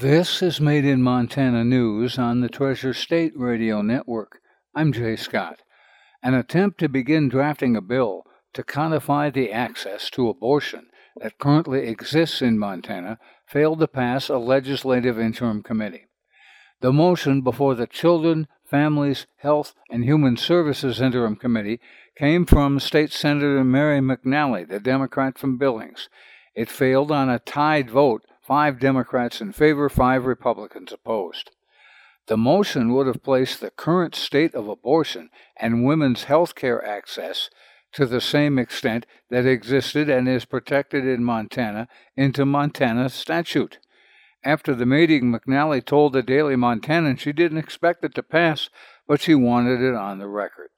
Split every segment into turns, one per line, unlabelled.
This is Made in Montana News on the Treasure State Radio Network. I'm Jay Scott. An attempt to begin drafting a bill to codify the access to abortion that currently exists in Montana failed to pass a legislative interim committee. The motion before the Children, Families, Health, and Human Services Interim Committee came from State Senator Mary McNally, the Democrat from Billings. It failed on a tied vote five Democrats in favor, five Republicans opposed. The motion would have placed the current state of abortion and women's health care access to the same extent that existed and is protected in Montana into Montana statute. After the meeting, McNally told the Daily Montanan she didn't expect it to pass, but she wanted it on the record.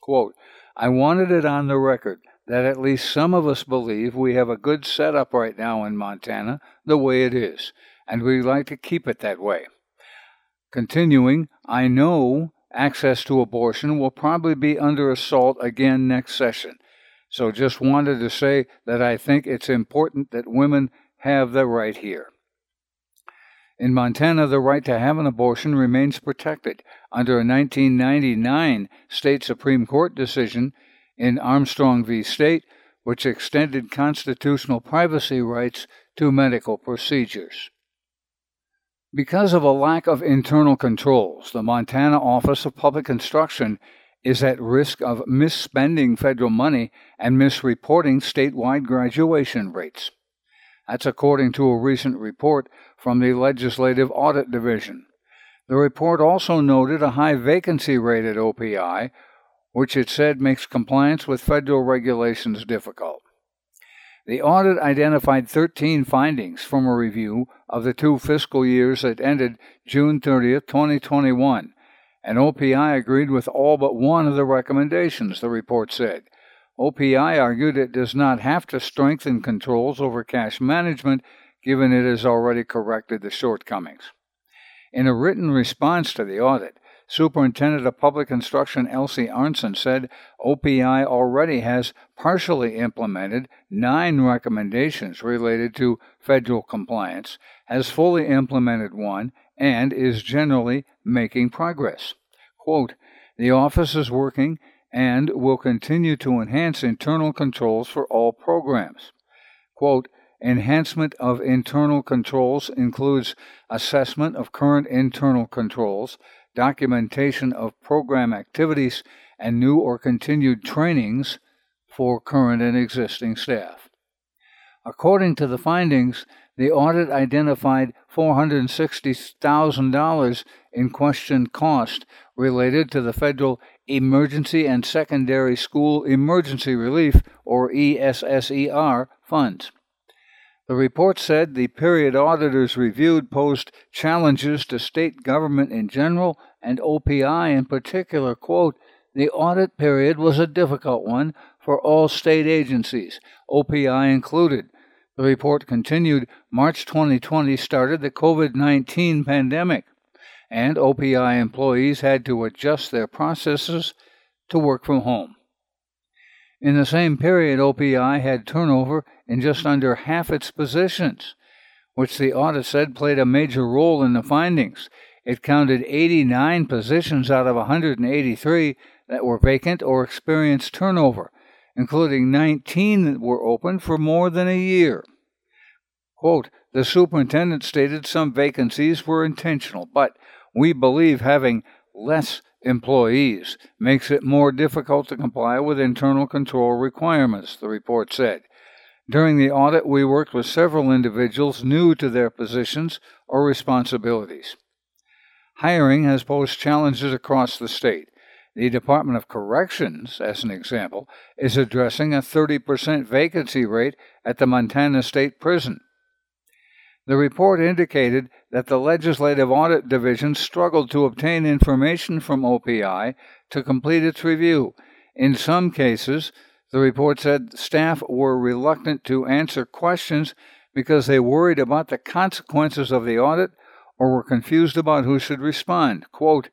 Quote, I wanted it on the record that at least some of us believe we have a good setup right now in Montana, the way it is, and we'd like to keep it that way. Continuing, I know access to abortion will probably be under assault again next session. So just wanted to say that I think it's important that women have the right here. In Montana, the right to have an abortion remains protected under a 1999 state Supreme Court decision in Armstrong v. State, which extended constitutional privacy rights to medical procedures. Because of a lack of internal controls, the Montana Office of Public Instruction is at risk of misspending federal money and misreporting statewide graduation rates. That's according to a recent report from the Legislative Audit Division. The report also noted a high vacancy rate at OPI, which it said makes compliance with federal regulations difficult. The audit identified 13 findings from a review of the two fiscal years that ended June 30, 2021, and OPI agreed with all but one of the recommendations, the report said. OPI argued it does not have to strengthen controls over cash management given it has already corrected the shortcomings. In a written response to the audit, Superintendent of Public Instruction Elsie Arntzen said OPI already has partially implemented nine recommendations related to federal compliance, has fully implemented one, and is generally making progress. Quote, the office is working and will continue to enhance internal controls for all programs. Quote, Enhancement of internal controls includes assessment of current internal controls, documentation of program activities, and new or continued trainings for current and existing staff. According to the findings, the audit identified $460,000 in question cost related to the federal Emergency and Secondary School Emergency Relief, or ESSER, funds. The report said the period auditors reviewed posed challenges to state government in general and OPI in particular. Quote, the audit period was a difficult one for all state agencies, OPI included. The report continued March 2020 started the COVID 19 pandemic, and OPI employees had to adjust their processes to work from home. In the same period, OPI had turnover in just under half its positions, which the audit said played a major role in the findings. It counted 89 positions out of 183 that were vacant or experienced turnover, including 19 that were open for more than a year. Quote, the superintendent stated some vacancies were intentional, but we believe having less employees makes it more difficult to comply with internal control requirements, the report said. During the audit, we worked with several individuals new to their positions or responsibilities. Hiring has posed challenges across the state. The Department of Corrections, as an example, is addressing a 30% vacancy rate at the Montana State Prison. The report indicated that the Legislative Audit Division struggled to obtain information from OPI to complete its review. In some cases, the report said staff were reluctant to answer questions because they worried about the consequences of the audit or were confused about who should respond. Quote,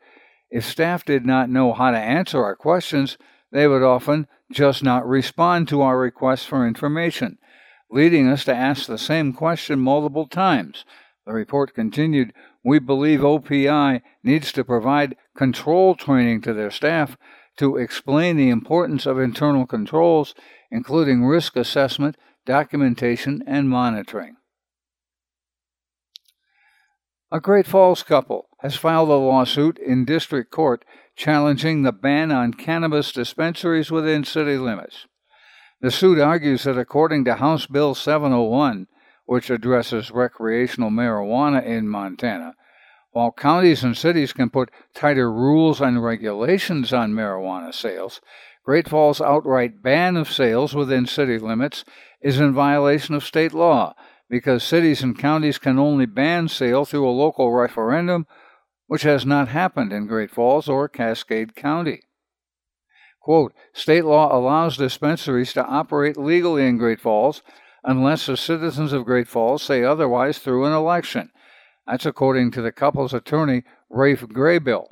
if staff did not know how to answer our questions, they would often just not respond to our requests for information leading us to ask the same question multiple times, The report continued We believe OPI needs to provide control training to their staff to explain the importance of internal controls, including risk assessment, documentation, and monitoring. A Great Falls couple has filed a lawsuit in district court challenging the ban on cannabis dispensaries within city limits. The suit argues that according to House Bill 701, which addresses recreational marijuana in Montana, while counties and cities can put tighter rules and regulations on marijuana sales, Great Falls' outright ban of sales within city limits is in violation of state law because cities and counties can only ban sale through a local referendum, which has not happened in Great Falls or Cascade County. Quote, State law allows dispensaries to operate legally in Great Falls unless the citizens of Great Falls say otherwise through an election. That's according to the couple's attorney, Raph Graybill.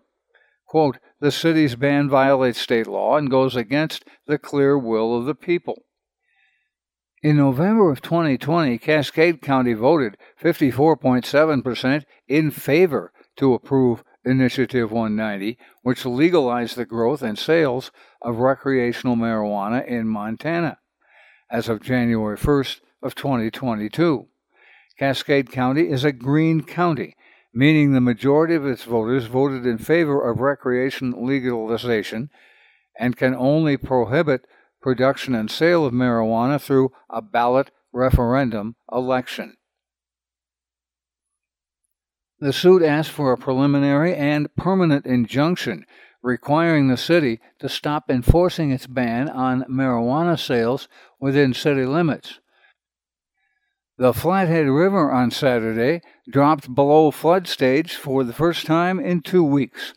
Quote, the city's ban violates state law and goes against the clear will of the people. In November of 2020, Cascade County voted 54.7% in favor to approve Initiative 190, which legalized the growth and sales of recreational marijuana in Montana as of January 1st of 2022. Cascade County is a green county, meaning the majority of its voters voted in favor of recreation legalization and can only prohibit production and sale of marijuana through a ballot referendum election. The suit asked for a preliminary and permanent injunction requiring the city to stop enforcing its ban on marijuana sales within city limits. The Flathead River on Saturday dropped below flood stage for the first time in two weeks.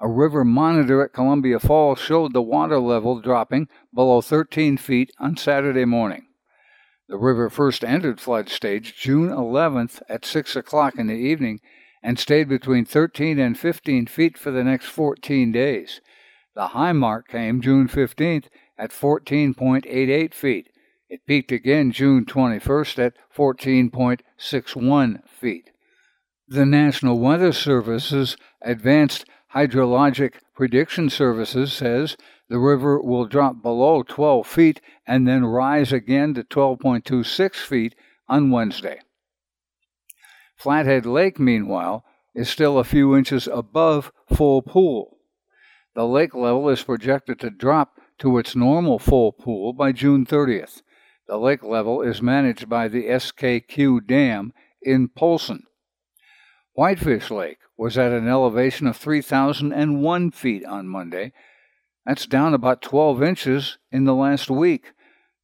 A river monitor at Columbia Falls showed the water level dropping below 13 feet on Saturday morning. The river first entered flood stage June 11th at 6 o'clock in the evening and stayed between 13 and 15 feet for the next 14 days. The high mark came June 15th at 14.88 feet. It peaked again June 21st at 14.61 feet. The National Weather Service's Advanced Hydrologic Prediction Services says the river will drop below 12 feet and then rise again to 12.26 feet on Wednesday. Flathead Lake, meanwhile, is still a few inches above full pool. The lake level is projected to drop to its normal full pool by June 30th. The lake level is managed by the SKQ Dam in Polson. Whitefish Lake was at an elevation of 3,001 feet on Monday. That's down about 12 inches in the last week.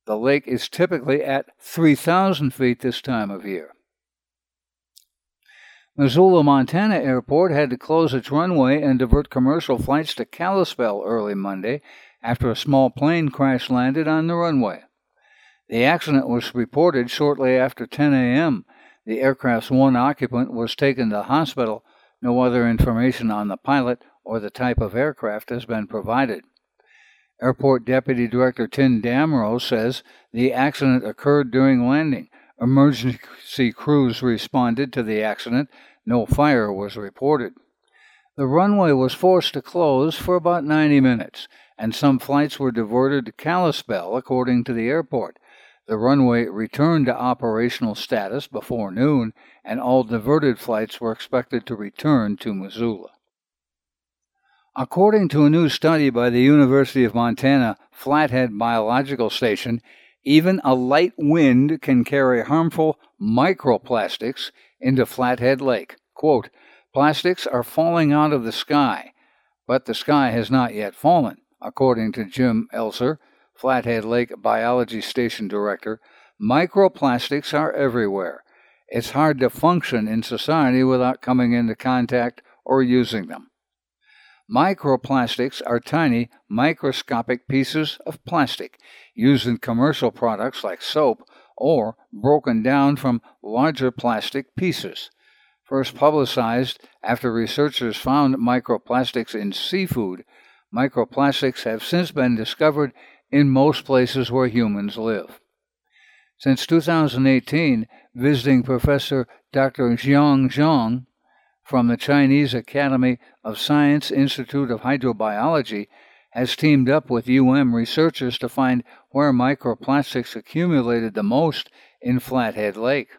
The lake is typically at 3,000 feet this time of year. Missoula, Montana Airport had to close its runway and divert commercial flights to Kalispell early Monday after a small plane crash landed on the runway. The accident was reported shortly after 10 a.m. The aircraft's one occupant was taken to hospital. No other information on the pilot or the type of aircraft has been provided. Airport Deputy Director Tim Damrow says the accident occurred during landing. Emergency crews responded to the accident. No fire was reported. The runway was forced to close for about 90 minutes, and some flights were diverted to Kalispell, according to the airport. The runway returned to operational status before noon, and all diverted flights were expected to return to Missoula. According to a new study by the University of Montana Flathead Biological Station, even a light wind can carry harmful microplastics into Flathead Lake. Quote, Plastics are falling out of the sky, but the sky has not yet fallen, according to Jim Elser, Flathead Lake Biology Station Director, microplastics are everywhere. It's hard to function in society without coming into contact or using them. Microplastics are tiny, microscopic pieces of plastic used in commercial products like soap or broken down from larger plastic pieces. First publicized after researchers found microplastics in seafood, microplastics have since been discovered in most places where humans live. Since 2018, visiting Professor Dr. Jiang Zhang from the Chinese Academy of Science Institute of Hydrobiology has teamed up with UM researchers to find where microplastics accumulated the most in Flathead Lake.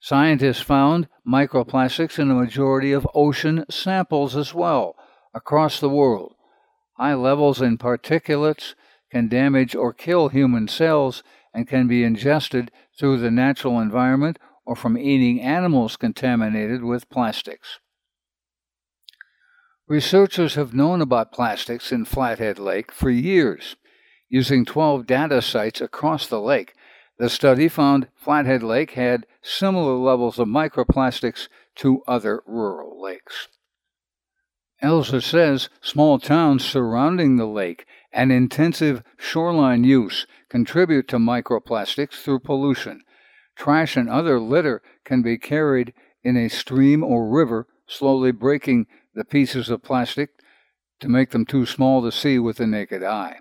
Scientists found microplastics in a majority of ocean samples as well across the world. High levels in particulates can damage or kill human cells and can be ingested through the natural environment or from eating animals contaminated with plastics. Researchers have known about plastics in Flathead Lake for years. Using 12 data sites across the lake, the study found Flathead Lake had similar levels of microplastics to other rural lakes. Elser says small towns surrounding the lake and intensive shoreline use contribute to microplastics through pollution. Trash and other litter can be carried in a stream or river, slowly breaking the pieces of plastic to make them too small to see with the naked eye.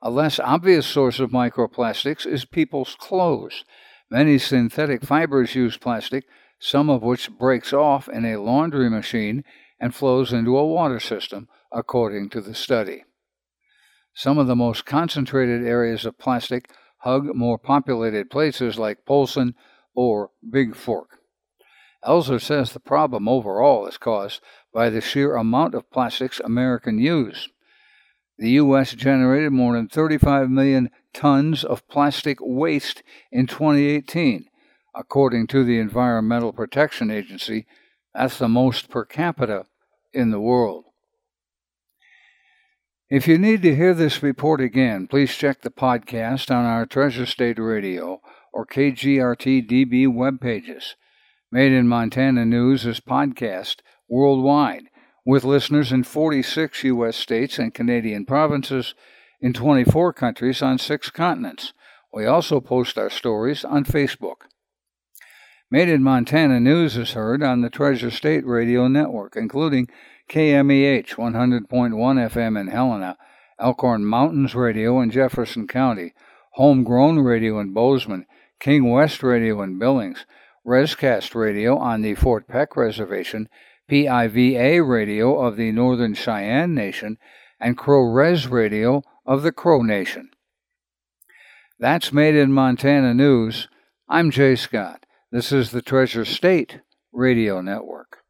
A less obvious source of microplastics is people's clothes. Many synthetic fibers use plastic, some of which breaks off in a laundry machine and flows into a water system, according to the study. Some of the most concentrated areas of plastic hug more populated places like Polson or Big Fork. Elser says the problem overall is caused by the sheer amount of plastics Americans use. The U.S. generated more than 35 million tons of plastic waste in 2018, according to the Environmental Protection Agency. That's the most per capita in the world. If you need to hear this report again, please check the podcast on our Treasure State Radio or KGRT DB web pages. Made in Montana News is podcast worldwide with listeners in 46 U.S. states and Canadian provinces in 24 countries on six continents. We also post our stories on Facebook. Made in Montana News is heard on the Treasure State Radio Network, including KMEH 100.1 FM in Helena, Elkhorn Mountains Radio in Jefferson County, Homegrown Radio in Bozeman, King West Radio in Billings, Rescast Radio on the Fort Peck Reservation, PIVA Radio of the Northern Cheyenne Nation, and Crow Res Radio of the Crow Nation. That's Made in Montana News. I'm Jay Scott. This is the Treasure State Radio Network.